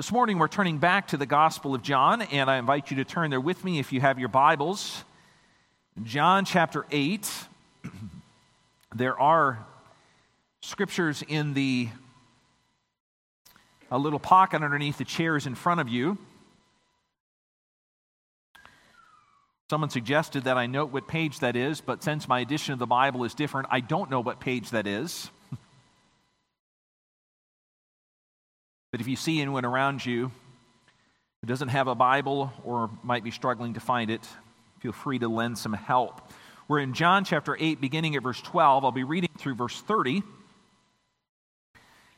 This morning we're turning back to the Gospel of John, and I invite you to turn there with me if you have your Bibles. John chapter 8. There are scriptures in the a little pocket underneath the chairs in front of you. Someone suggested that I note what page that is, but since my edition of the Bible is different, I don't know what page that is. But if you see anyone around you who doesn't have a Bible or might be struggling to find it, feel free to lend some help. We're in John chapter 8, beginning at verse 12. I'll be reading through verse 30.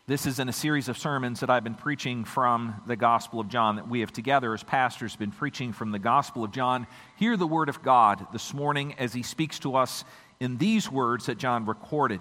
This is in a series of sermons that I've been preaching from the Gospel of John, that we have together as pastors been preaching from the Gospel of John. Hear the word of God this morning as he speaks to us in these words that John recorded.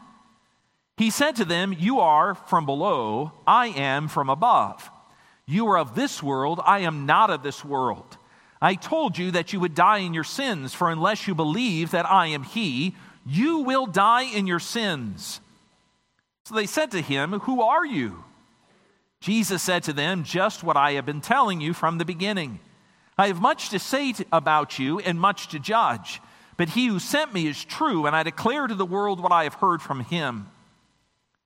He said to them, You are from below, I am from above. You are of this world, I am not of this world. I told you that you would die in your sins, for unless you believe that I am He, you will die in your sins. So they said to him, Who are you? Jesus said to them, Just what I have been telling you from the beginning. I have much to say to, about you and much to judge, but he who sent me is true, and I declare to the world what I have heard from him.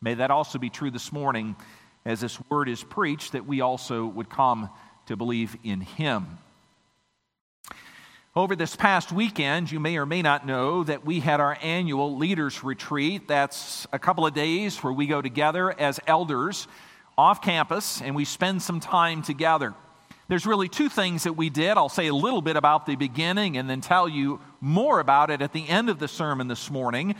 May that also be true this morning as this word is preached, that we also would come to believe in Him. Over this past weekend, you may or may not know that we had our annual leaders retreat. That's a couple of days where we go together as elders off campus and we spend some time together. There's really two things that we did. I'll say a little bit about the beginning and then tell you more about it at the end of the sermon this morning.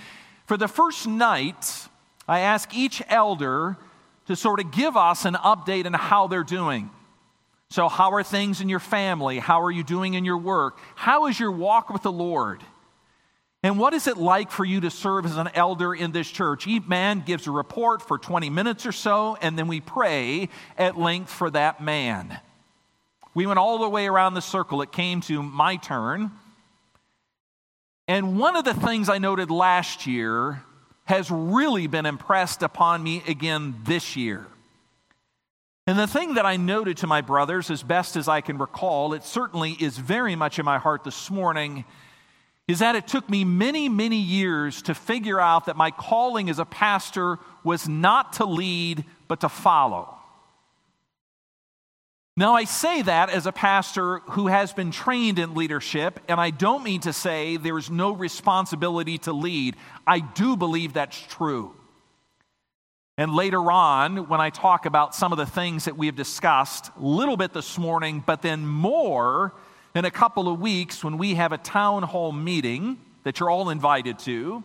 For the first night, I ask each elder to sort of give us an update on how they're doing. So, how are things in your family? How are you doing in your work? How is your walk with the Lord? And what is it like for you to serve as an elder in this church? Each man gives a report for 20 minutes or so, and then we pray at length for that man. We went all the way around the circle. It came to my turn. And one of the things I noted last year has really been impressed upon me again this year. And the thing that I noted to my brothers, as best as I can recall, it certainly is very much in my heart this morning, is that it took me many, many years to figure out that my calling as a pastor was not to lead, but to follow. Now, I say that as a pastor who has been trained in leadership, and I don't mean to say there's no responsibility to lead. I do believe that's true. And later on, when I talk about some of the things that we have discussed, a little bit this morning, but then more in a couple of weeks when we have a town hall meeting that you're all invited to.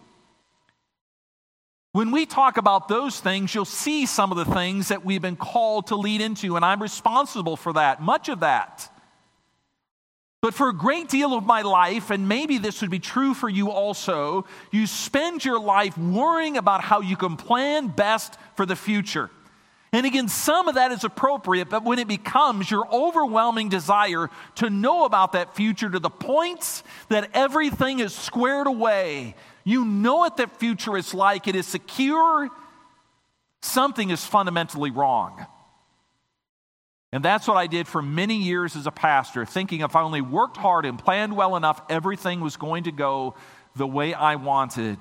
When we talk about those things, you'll see some of the things that we've been called to lead into, and I'm responsible for that, much of that. But for a great deal of my life, and maybe this would be true for you also, you spend your life worrying about how you can plan best for the future. And again, some of that is appropriate, but when it becomes your overwhelming desire to know about that future to the point that everything is squared away, you know what that future is like, it is secure, something is fundamentally wrong. And that's what I did for many years as a pastor, thinking if I only worked hard and planned well enough, everything was going to go the way I wanted.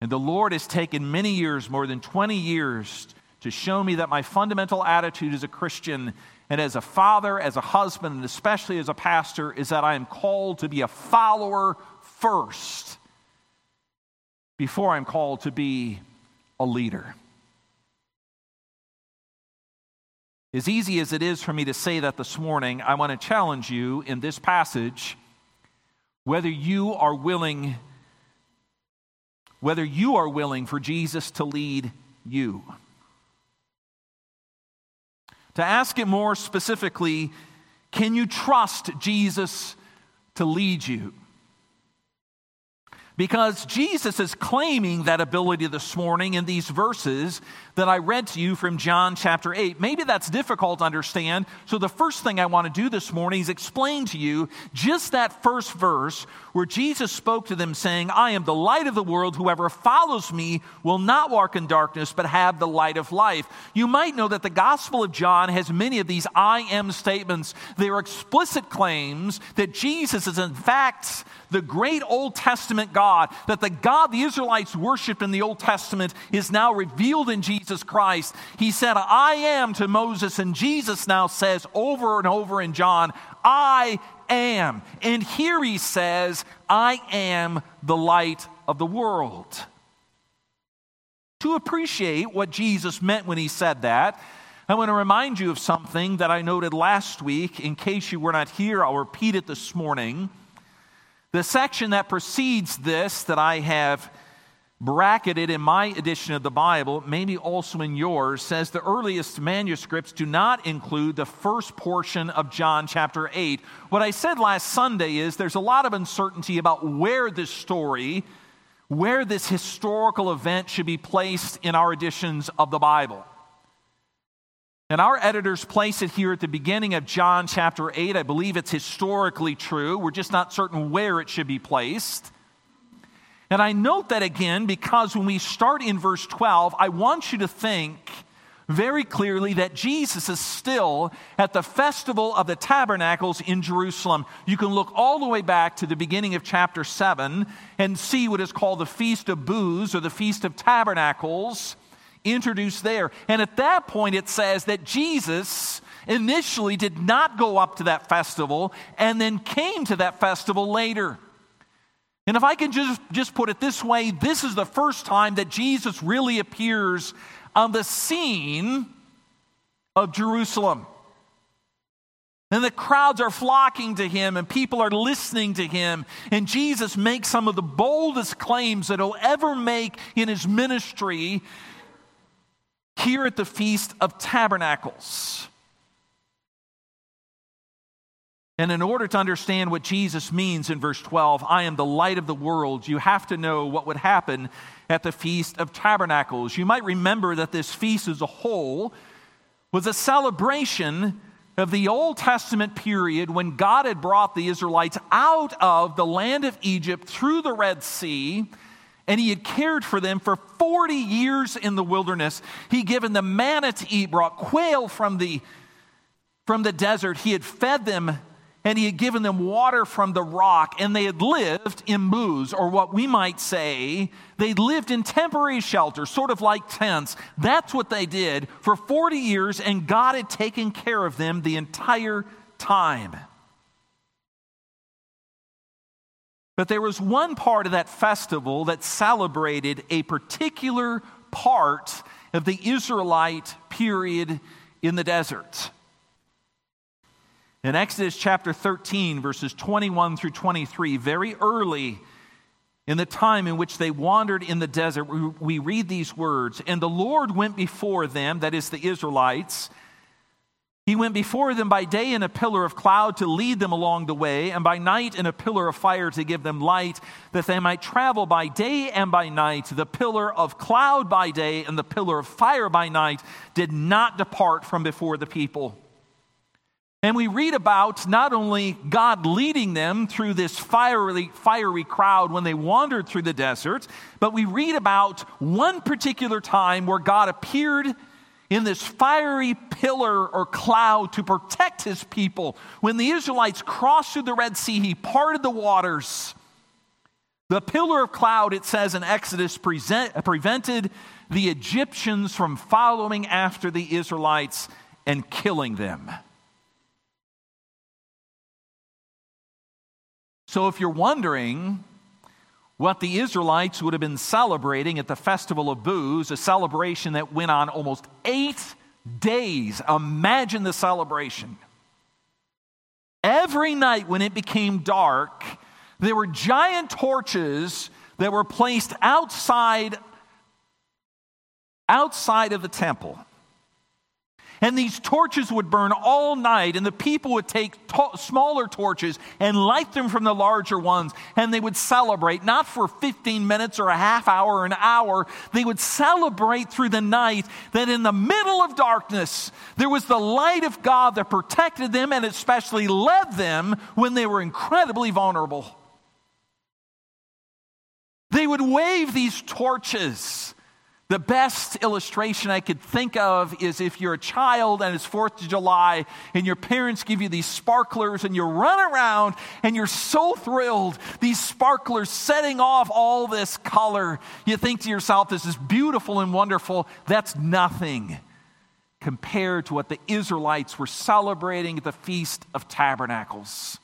And the Lord has taken many years, more than 20 years, to show me that my fundamental attitude as a Christian and as a father, as a husband, and especially as a pastor is that I am called to be a follower first before I'm called to be a leader. As easy as it is for me to say that this morning, I want to challenge you in this passage whether you are willing whether you are willing for Jesus to lead you. To ask it more specifically, can you trust Jesus to lead you? Because Jesus is claiming that ability this morning in these verses that I read to you from John chapter 8. Maybe that's difficult to understand. So, the first thing I want to do this morning is explain to you just that first verse where Jesus spoke to them, saying, I am the light of the world. Whoever follows me will not walk in darkness, but have the light of life. You might know that the Gospel of John has many of these I am statements. They are explicit claims that Jesus is, in fact, the great Old Testament God, that the God the Israelites worshiped in the Old Testament is now revealed in Jesus Christ. He said, I am to Moses, and Jesus now says over and over in John, I am. And here he says, I am the light of the world. To appreciate what Jesus meant when he said that, I want to remind you of something that I noted last week. In case you were not here, I'll repeat it this morning. The section that precedes this, that I have bracketed in my edition of the Bible, maybe also in yours, says the earliest manuscripts do not include the first portion of John chapter 8. What I said last Sunday is there's a lot of uncertainty about where this story, where this historical event should be placed in our editions of the Bible. And our editors place it here at the beginning of John chapter 8. I believe it's historically true. We're just not certain where it should be placed. And I note that again because when we start in verse 12, I want you to think very clearly that Jesus is still at the festival of the tabernacles in Jerusalem. You can look all the way back to the beginning of chapter 7 and see what is called the Feast of Booths or the Feast of Tabernacles introduced there. And at that point, it says that Jesus initially did not go up to that festival and then came to that festival later. And if I can just, just put it this way, this is the first time that Jesus really appears on the scene of Jerusalem. And the crowds are flocking to him, and people are listening to him. And Jesus makes some of the boldest claims that he'll ever make in his ministry here at the Feast of Tabernacles. And in order to understand what Jesus means in verse 12, I am the light of the world, you have to know what would happen at the Feast of Tabernacles. You might remember that this feast as a whole was a celebration of the Old Testament period when God had brought the Israelites out of the land of Egypt through the Red Sea and he had cared for them for 40 years in the wilderness. He'd given them manna to eat, brought quail from the, from the desert. He had fed them and he had given them water from the rock, and they had lived in booths, or what we might say, they lived in temporary shelters, sort of like tents. That's what they did for 40 years, and God had taken care of them the entire time. But there was one part of that festival that celebrated a particular part of the Israelite period in the desert. In Exodus chapter 13, verses 21 through 23, very early in the time in which they wandered in the desert, we read these words And the Lord went before them, that is the Israelites. He went before them by day in a pillar of cloud to lead them along the way, and by night in a pillar of fire to give them light, that they might travel by day and by night. The pillar of cloud by day and the pillar of fire by night did not depart from before the people. And we read about not only God leading them through this fiery, fiery crowd when they wandered through the desert, but we read about one particular time where God appeared in this fiery pillar or cloud to protect his people. When the Israelites crossed through the Red Sea, he parted the waters. The pillar of cloud, it says in Exodus, present, prevented the Egyptians from following after the Israelites and killing them. So, if you're wondering what the Israelites would have been celebrating at the Festival of Booths, a celebration that went on almost eight days, imagine the celebration. Every night when it became dark, there were giant torches that were placed outside outside of the temple. And these torches would burn all night, and the people would take to- smaller torches and light them from the larger ones, and they would celebrate, not for 15 minutes or a half hour or an hour. They would celebrate through the night that in the middle of darkness, there was the light of God that protected them and especially led them when they were incredibly vulnerable. They would wave these torches the best illustration I could think of is if you're a child and it's 4th of July and your parents give you these sparklers and you run around and you're so thrilled, these sparklers setting off all this color. You think to yourself, this is beautiful and wonderful. That's nothing compared to what the Israelites were celebrating at the Feast of Tabernacles.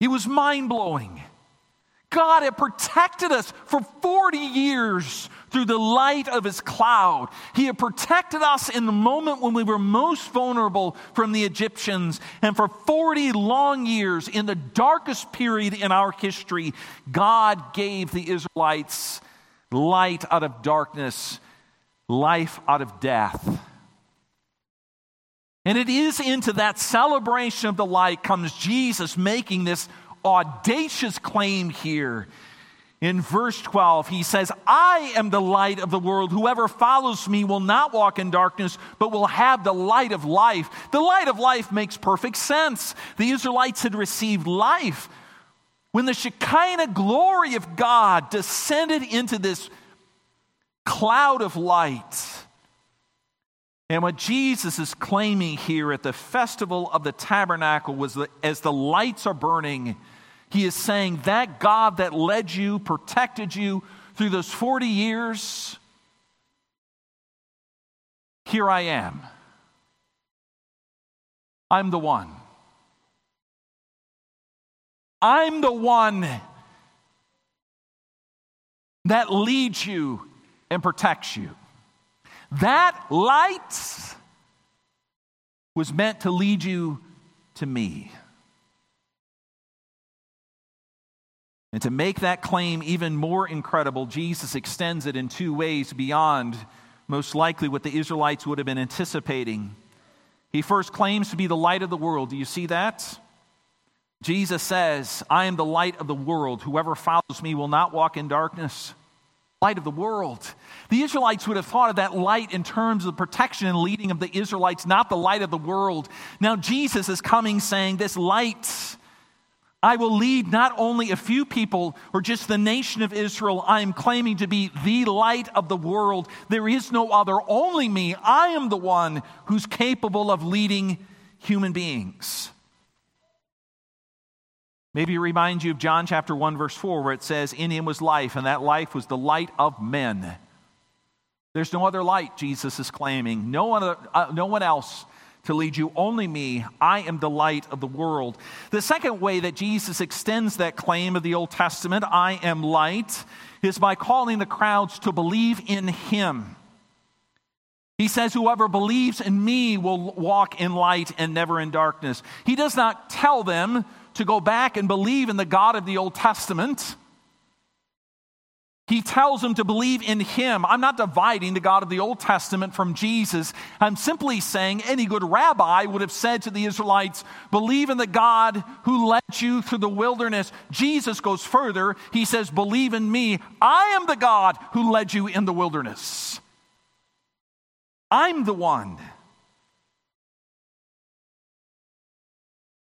It was mind blowing. God had protected us for 40 years through the light of his cloud. He had protected us in the moment when we were most vulnerable from the Egyptians. And for 40 long years, in the darkest period in our history, God gave the Israelites light out of darkness, life out of death. And it is into that celebration of the light comes Jesus making this audacious claim here. In verse 12, he says, I am the light of the world. Whoever follows me will not walk in darkness, but will have the light of life. The light of life makes perfect sense. The Israelites had received life. When the Shekinah glory of God descended into this cloud of light, and what Jesus is claiming here at the festival of the tabernacle was that as the lights are burning, he is saying that God that led you, protected you through those 40 years, here I am. I'm the one. I'm the one that leads you and protects you. That light was meant to lead you to me. And to make that claim even more incredible, Jesus extends it in two ways beyond most likely what the Israelites would have been anticipating. He first claims to be the light of the world. Do you see that? Jesus says, I am the light of the world. Whoever follows me will not walk in darkness light of the world. The Israelites would have thought of that light in terms of protection and leading of the Israelites, not the light of the world. Now, Jesus is coming saying, This light, I will lead not only a few people or just the nation of Israel. I am claiming to be the light of the world. There is no other, only me. I am the one who's capable of leading human beings. Maybe it reminds you of John chapter 1, verse 4, where it says, In him was life, and that life was the light of men. There's no other light, Jesus is claiming. No one, uh, no one else to lead you, only me. I am the light of the world. The second way that Jesus extends that claim of the Old Testament, I am light, is by calling the crowds to believe in him. He says, Whoever believes in me will walk in light and never in darkness. He does not tell them to go back and believe in the God of the Old Testament. He tells them to believe in him. I'm not dividing the God of the Old Testament from Jesus. I'm simply saying any good rabbi would have said to the Israelites, believe in the God who led you through the wilderness. Jesus goes further. He says, believe in me. I am the God who led you in the wilderness. I'm the one.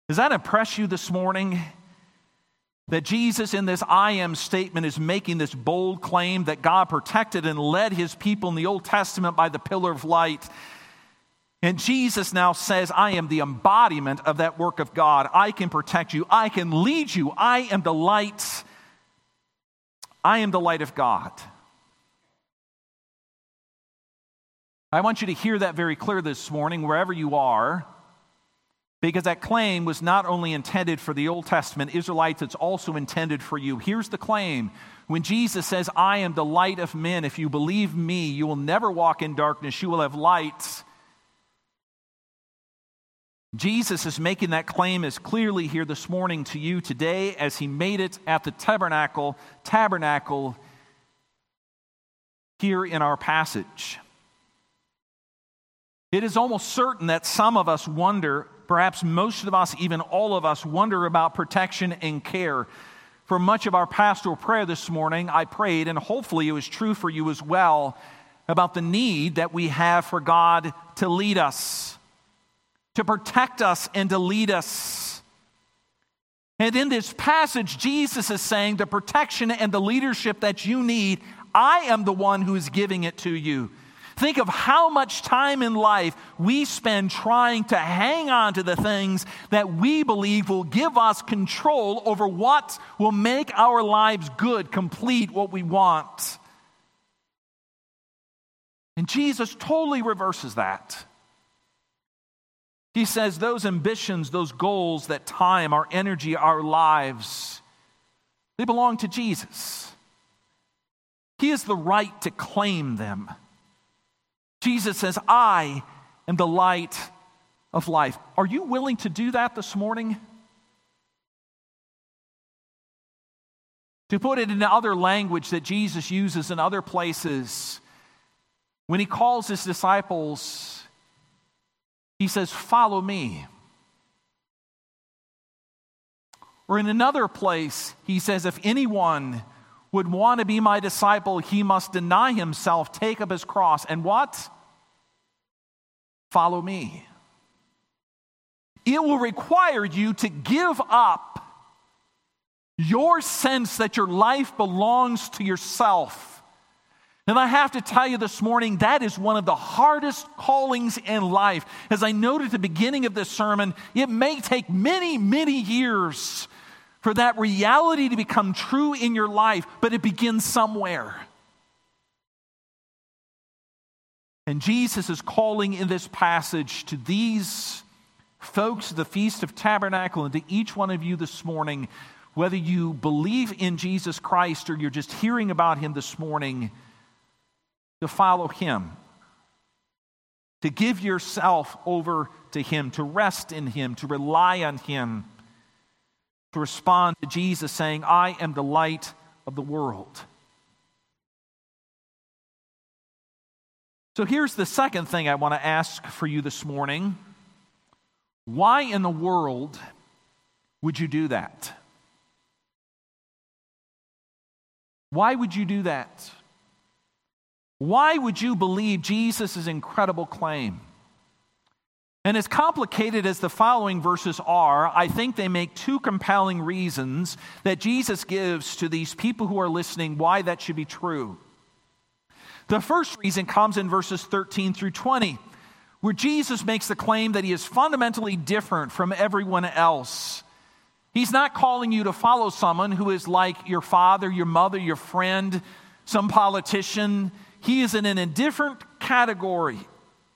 Does that impress you this morning? That Jesus, in this I am statement, is making this bold claim that God protected and led his people in the Old Testament by the pillar of light. And Jesus now says, I am the embodiment of that work of God. I can protect you. I can lead you. I am the light. I am the light of God. I want you to hear that very clear this morning, wherever you are, because that claim was not only intended for the Old Testament Israelites, it's also intended for you. Here's the claim when Jesus says, I am the light of men, if you believe me, you will never walk in darkness, you will have light. Jesus is making that claim as clearly here this morning to you today as he made it at the tabernacle, tabernacle here in our passage. It is almost certain that some of us wonder, perhaps most of us, even all of us, wonder about protection and care. For much of our pastoral prayer this morning, I prayed, and hopefully it was true for you as well, about the need that we have for God to lead us, to protect us, and to lead us. And in this passage, Jesus is saying the protection and the leadership that you need, I am the one who is giving it to you. Think of how much time in life we spend trying to hang on to the things that we believe will give us control over what will make our lives good, complete what we want. And Jesus totally reverses that. He says those ambitions, those goals, that time, our energy, our lives, they belong to Jesus. He has the right to claim them. Jesus says, I am the light of life. Are you willing to do that this morning? To put it in other language that Jesus uses in other places, when he calls his disciples, he says, Follow me. Or in another place, he says, If anyone would want to be my disciple, he must deny himself, take up his cross, and what? Follow me. It will require you to give up your sense that your life belongs to yourself. And I have to tell you this morning, that is one of the hardest callings in life. As I noted at the beginning of this sermon, it may take many, many years for that reality to become true in your life, but it begins somewhere. And Jesus is calling in this passage to these folks the Feast of Tabernacle and to each one of you this morning, whether you believe in Jesus Christ or you're just hearing about him this morning, to follow him, to give yourself over to him, to rest in him, to rely on him, to respond to Jesus saying, I am the light of the world. So here's the second thing I want to ask for you this morning. Why in the world would you do that? Why would you do that? Why would you believe Jesus' incredible claim? And as complicated as the following verses are, I think they make two compelling reasons that Jesus gives to these people who are listening why that should be true. The first reason comes in verses 13 through 20, where Jesus makes the claim that he is fundamentally different from everyone else. He's not calling you to follow someone who is like your father, your mother, your friend, some politician. He is in an indifferent category.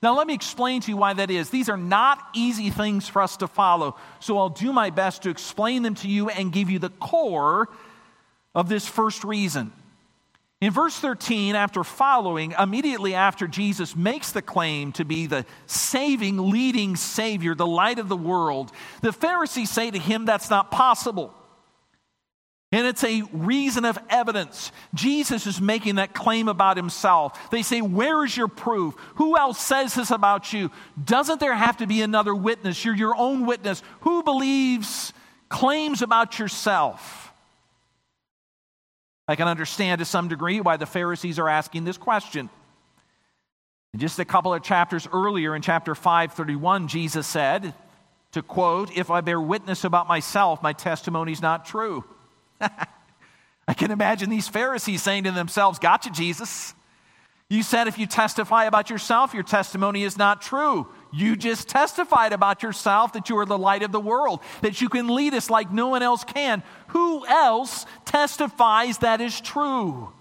Now, let me explain to you why that is. These are not easy things for us to follow, so I'll do my best to explain them to you and give you the core of this first reason. In verse 13, after following, immediately after Jesus makes the claim to be the saving, leading Savior, the light of the world, the Pharisees say to him, That's not possible. And it's a reason of evidence. Jesus is making that claim about himself. They say, Where is your proof? Who else says this about you? Doesn't there have to be another witness? You're your own witness. Who believes claims about yourself? I can understand to some degree why the Pharisees are asking this question. just a couple of chapters earlier, in chapter 531, Jesus said, to quote, If I bear witness about myself, my testimony is not true. I can imagine these Pharisees saying to themselves, Gotcha, Jesus. You said if you testify about yourself, your testimony is not true. You just testified about yourself that you are the light of the world, that you can lead us like no one else can. Who else testifies that is true?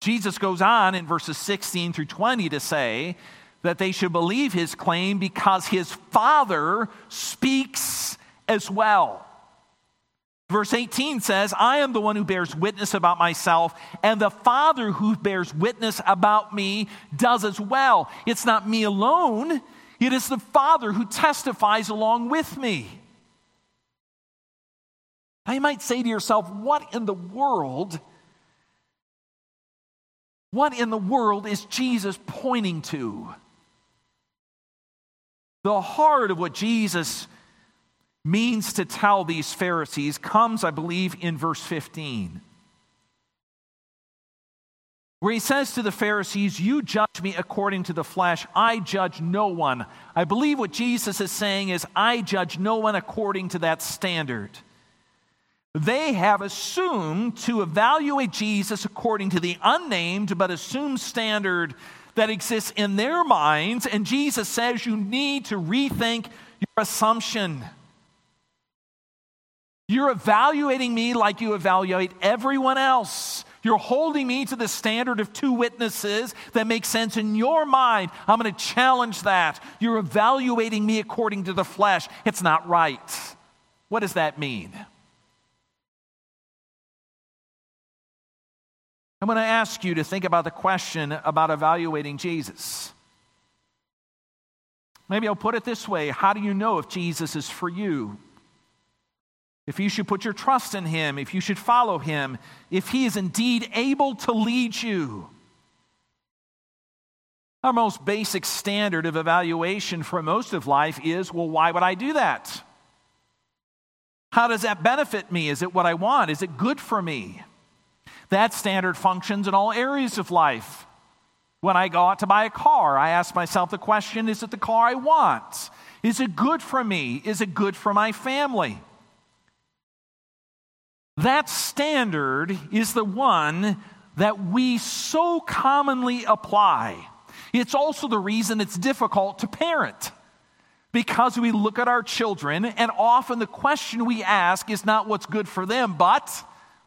Jesus goes on in verses 16 through 20 to say that they should believe his claim because his Father speaks as well. Verse 18 says, I am the one who bears witness about myself, and the Father who bears witness about me does as well. It's not me alone, it is the Father who testifies along with me. Now you might say to yourself, what in the world? What in the world is Jesus pointing to? The heart of what Jesus means to tell these Pharisees comes, I believe, in verse 15, where he says to the Pharisees, You judge me according to the flesh, I judge no one. I believe what Jesus is saying is, I judge no one according to that standard. They have assumed to evaluate Jesus according to the unnamed but assumed standard that exists in their minds, and Jesus says you need to rethink your assumption. You're evaluating me like you evaluate everyone else. You're holding me to the standard of two witnesses that make sense in your mind. I'm going to challenge that. You're evaluating me according to the flesh. It's not right. What does that mean? I'm going to ask you to think about the question about evaluating Jesus. Maybe I'll put it this way How do you know if Jesus is for you? If you should put your trust in him, if you should follow him, if he is indeed able to lead you. Our most basic standard of evaluation for most of life is well, why would I do that? How does that benefit me? Is it what I want? Is it good for me? That standard functions in all areas of life. When I go out to buy a car, I ask myself the question is it the car I want? Is it good for me? Is it good for my family? That standard is the one that we so commonly apply. It's also the reason it's difficult to parent. Because we look at our children, and often the question we ask is not what's good for them, but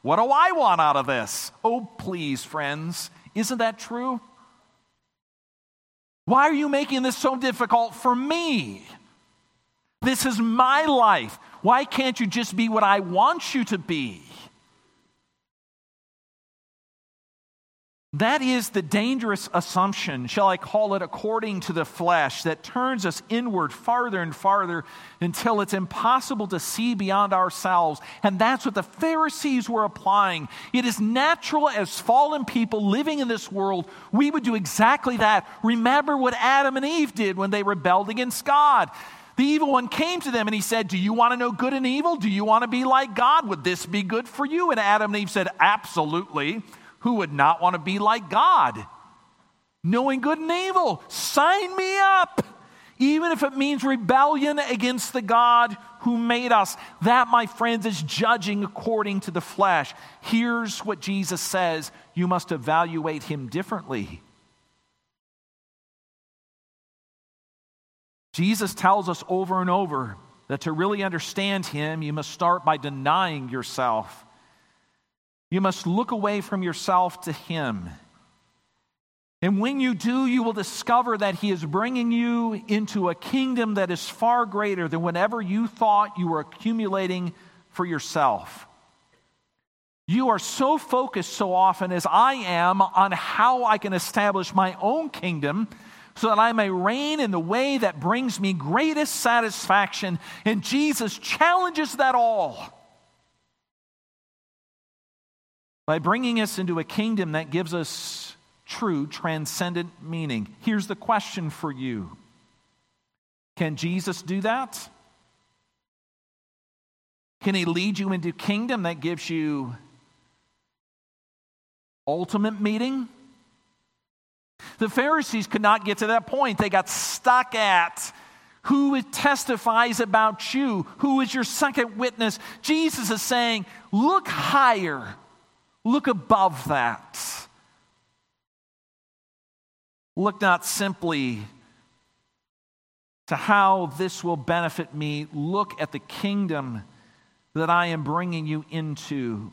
what do I want out of this? Oh, please, friends, isn't that true? Why are you making this so difficult for me? This is my life. Why can't you just be what I want you to be? That is the dangerous assumption, shall I call it, according to the flesh, that turns us inward farther and farther until it's impossible to see beyond ourselves. And that's what the Pharisees were applying. It is natural as fallen people living in this world, we would do exactly that. Remember what Adam and Eve did when they rebelled against God. The evil one came to them and he said, Do you want to know good and evil? Do you want to be like God? Would this be good for you? And Adam and Eve said, Absolutely. Who would not want to be like God? Knowing good and evil. Sign me up. Even if it means rebellion against the God who made us. That, my friends, is judging according to the flesh. Here's what Jesus says you must evaluate him differently. Jesus tells us over and over that to really understand him, you must start by denying yourself. You must look away from yourself to Him. And when you do, you will discover that He is bringing you into a kingdom that is far greater than whatever you thought you were accumulating for yourself. You are so focused so often, as I am, on how I can establish my own kingdom so that I may reign in the way that brings me greatest satisfaction. And Jesus challenges that all by bringing us into a kingdom that gives us true transcendent meaning. Here's the question for you Can Jesus do that? Can he lead you into a kingdom that gives you ultimate meaning? The Pharisees could not get to that point. They got stuck at who testifies about you? Who is your second witness? Jesus is saying, look higher, look above that. Look not simply to how this will benefit me, look at the kingdom that I am bringing you into.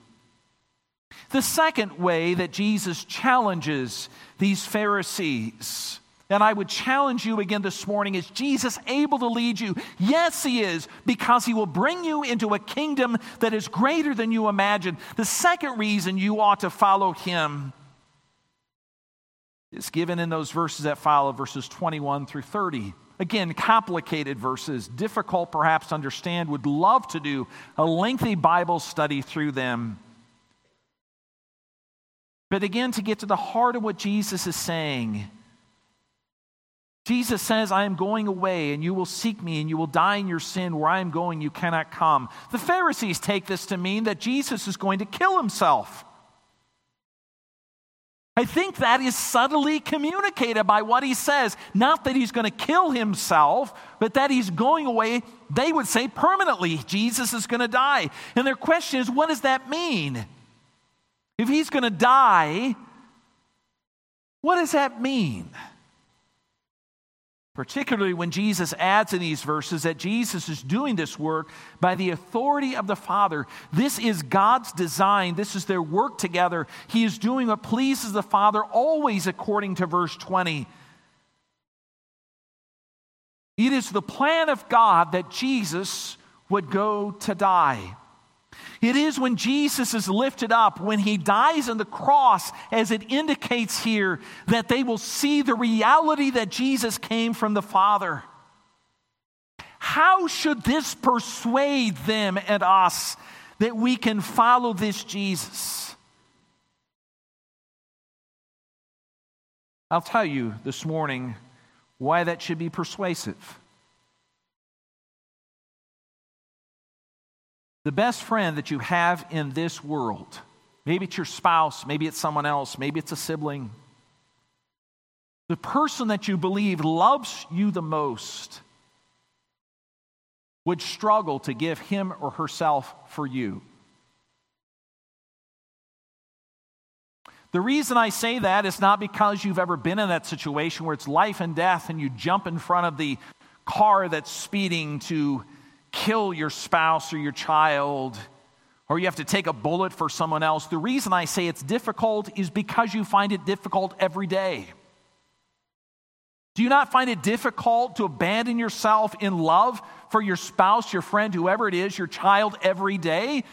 The second way that Jesus challenges these Pharisees, and I would challenge you again this morning, is Jesus able to lead you? Yes, He is, because He will bring you into a kingdom that is greater than you imagine. The second reason you ought to follow Him is given in those verses that follow, verses 21 through 30. Again, complicated verses, difficult perhaps to understand, would love to do a lengthy Bible study through them. But again, to get to the heart of what Jesus is saying, Jesus says, I am going away, and you will seek me, and you will die in your sin. Where I am going, you cannot come. The Pharisees take this to mean that Jesus is going to kill himself. I think that is subtly communicated by what he says. Not that he's going to kill himself, but that he's going away, they would say permanently. Jesus is going to die. And their question is, what does that mean? If he's going to die, what does that mean? Particularly when Jesus adds in these verses that Jesus is doing this work by the authority of the Father. This is God's design. This is their work together. He is doing what pleases the Father, always according to verse 20. It is the plan of God that Jesus would go to die. It is when Jesus is lifted up, when he dies on the cross, as it indicates here, that they will see the reality that Jesus came from the Father. How should this persuade them and us that we can follow this Jesus? I'll tell you this morning why that should be persuasive. The best friend that you have in this world, maybe it's your spouse, maybe it's someone else, maybe it's a sibling, the person that you believe loves you the most would struggle to give him or herself for you. The reason I say that is not because you've ever been in that situation where it's life and death and you jump in front of the car that's speeding to kill your spouse or your child, or you have to take a bullet for someone else. The reason I say it's difficult is because you find it difficult every day. Do you not find it difficult to abandon yourself in love for your spouse, your friend, whoever it is, your child every day?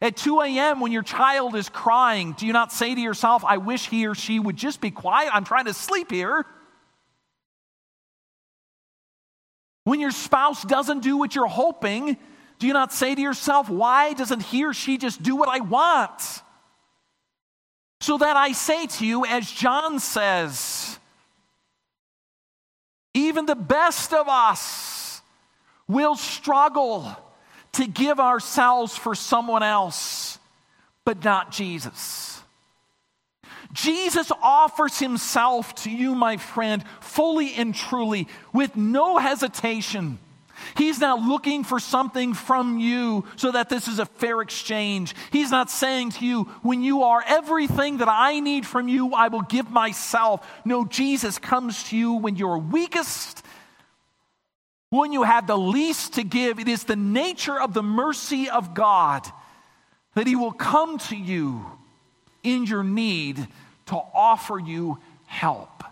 At 2 a.m., when your child is crying, do you not say to yourself, I wish he or she would just be quiet? I'm trying to sleep here. When your spouse doesn't do what you're hoping, do you not say to yourself, why doesn't he or she just do what I want? So that I say to you, as John says, even the best of us will struggle to give ourselves for someone else, but not Jesus. Jesus offers himself to you, my friend, fully and truly, with no hesitation. He's not looking for something from you so that this is a fair exchange. He's not saying to you, when you are everything that I need from you, I will give myself. No, Jesus comes to you when you're weakest, when you have the least to give. It is the nature of the mercy of God that He will come to you in your need to offer you help.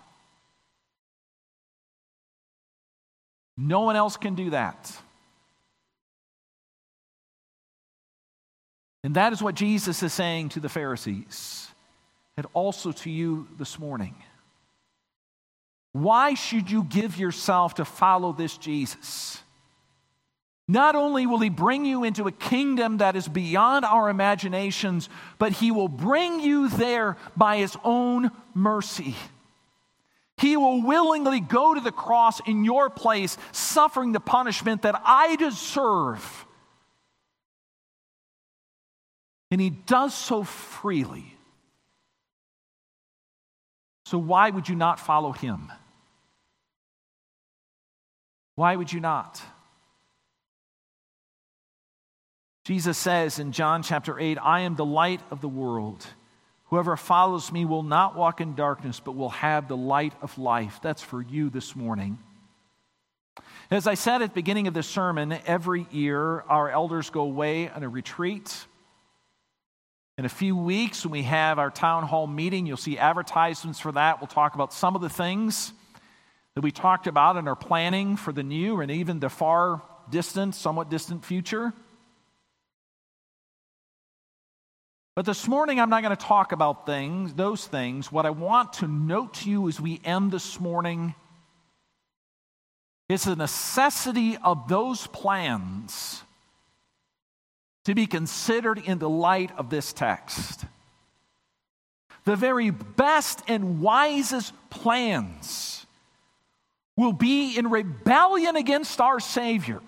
No one else can do that. And that is what Jesus is saying to the Pharisees and also to you this morning. Why should you give yourself to follow this Jesus? Not only will he bring you into a kingdom that is beyond our imaginations, but he will bring you there by his own mercy. He will willingly go to the cross in your place, suffering the punishment that I deserve. And he does so freely. So, why would you not follow him? Why would you not? Jesus says in John chapter 8, I am the light of the world. Whoever follows me will not walk in darkness, but will have the light of life. That's for you this morning. As I said at the beginning of the sermon, every year our elders go away on a retreat. In a few weeks, when we have our town hall meeting, you'll see advertisements for that. We'll talk about some of the things that we talked about in our planning for the new and even the far distant, somewhat distant future. But this morning, I'm not going to talk about things, those things. What I want to note to you as we end this morning is the necessity of those plans to be considered in the light of this text. The very best and wisest plans will be in rebellion against our Savior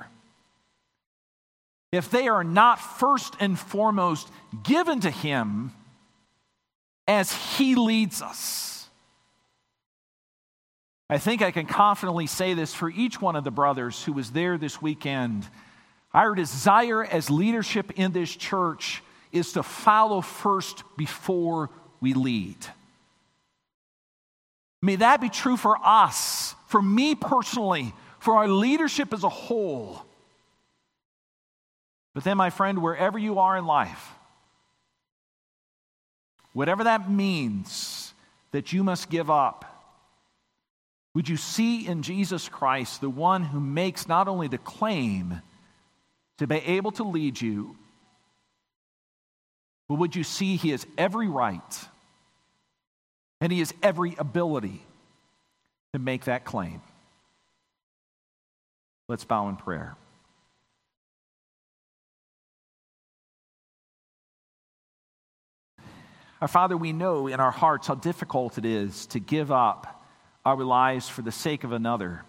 if they are not first and foremost given to Him as He leads us. I think I can confidently say this for each one of the brothers who was there this weekend. Our desire as leadership in this church is to follow first before we lead. May that be true for us, for me personally, for our leadership as a whole. But then, my friend, wherever you are in life, whatever that means that you must give up, would you see in Jesus Christ the one who makes not only the claim to be able to lead you, but would you see he has every right and he has every ability to make that claim? Let's bow in prayer. Our Father, we know in our hearts how difficult it is to give up our lives for the sake of another.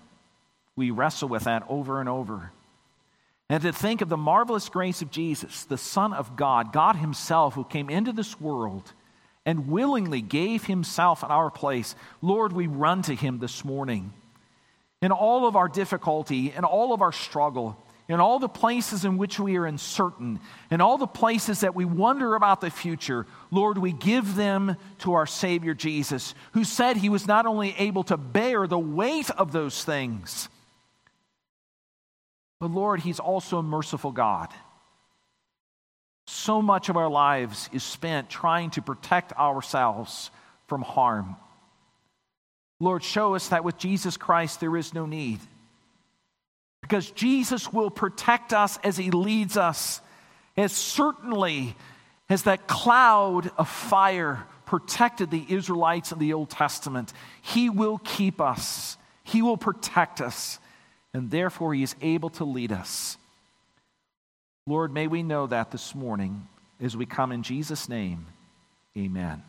We wrestle with that over and over. And to think of the marvelous grace of Jesus, the Son of God, God Himself, who came into this world and willingly gave Himself in our place. Lord, we run to Him this morning. In all of our difficulty, in all of our struggle, in all the places in which we are uncertain, in all the places that we wonder about the future, Lord, we give them to our Savior Jesus, who said he was not only able to bear the weight of those things, but Lord, he's also a merciful God. So much of our lives is spent trying to protect ourselves from harm. Lord, show us that with Jesus Christ there is no need because Jesus will protect us as he leads us, as certainly as that cloud of fire protected the Israelites in the Old Testament. He will keep us, he will protect us, and therefore he is able to lead us. Lord, may we know that this morning as we come in Jesus' name. Amen.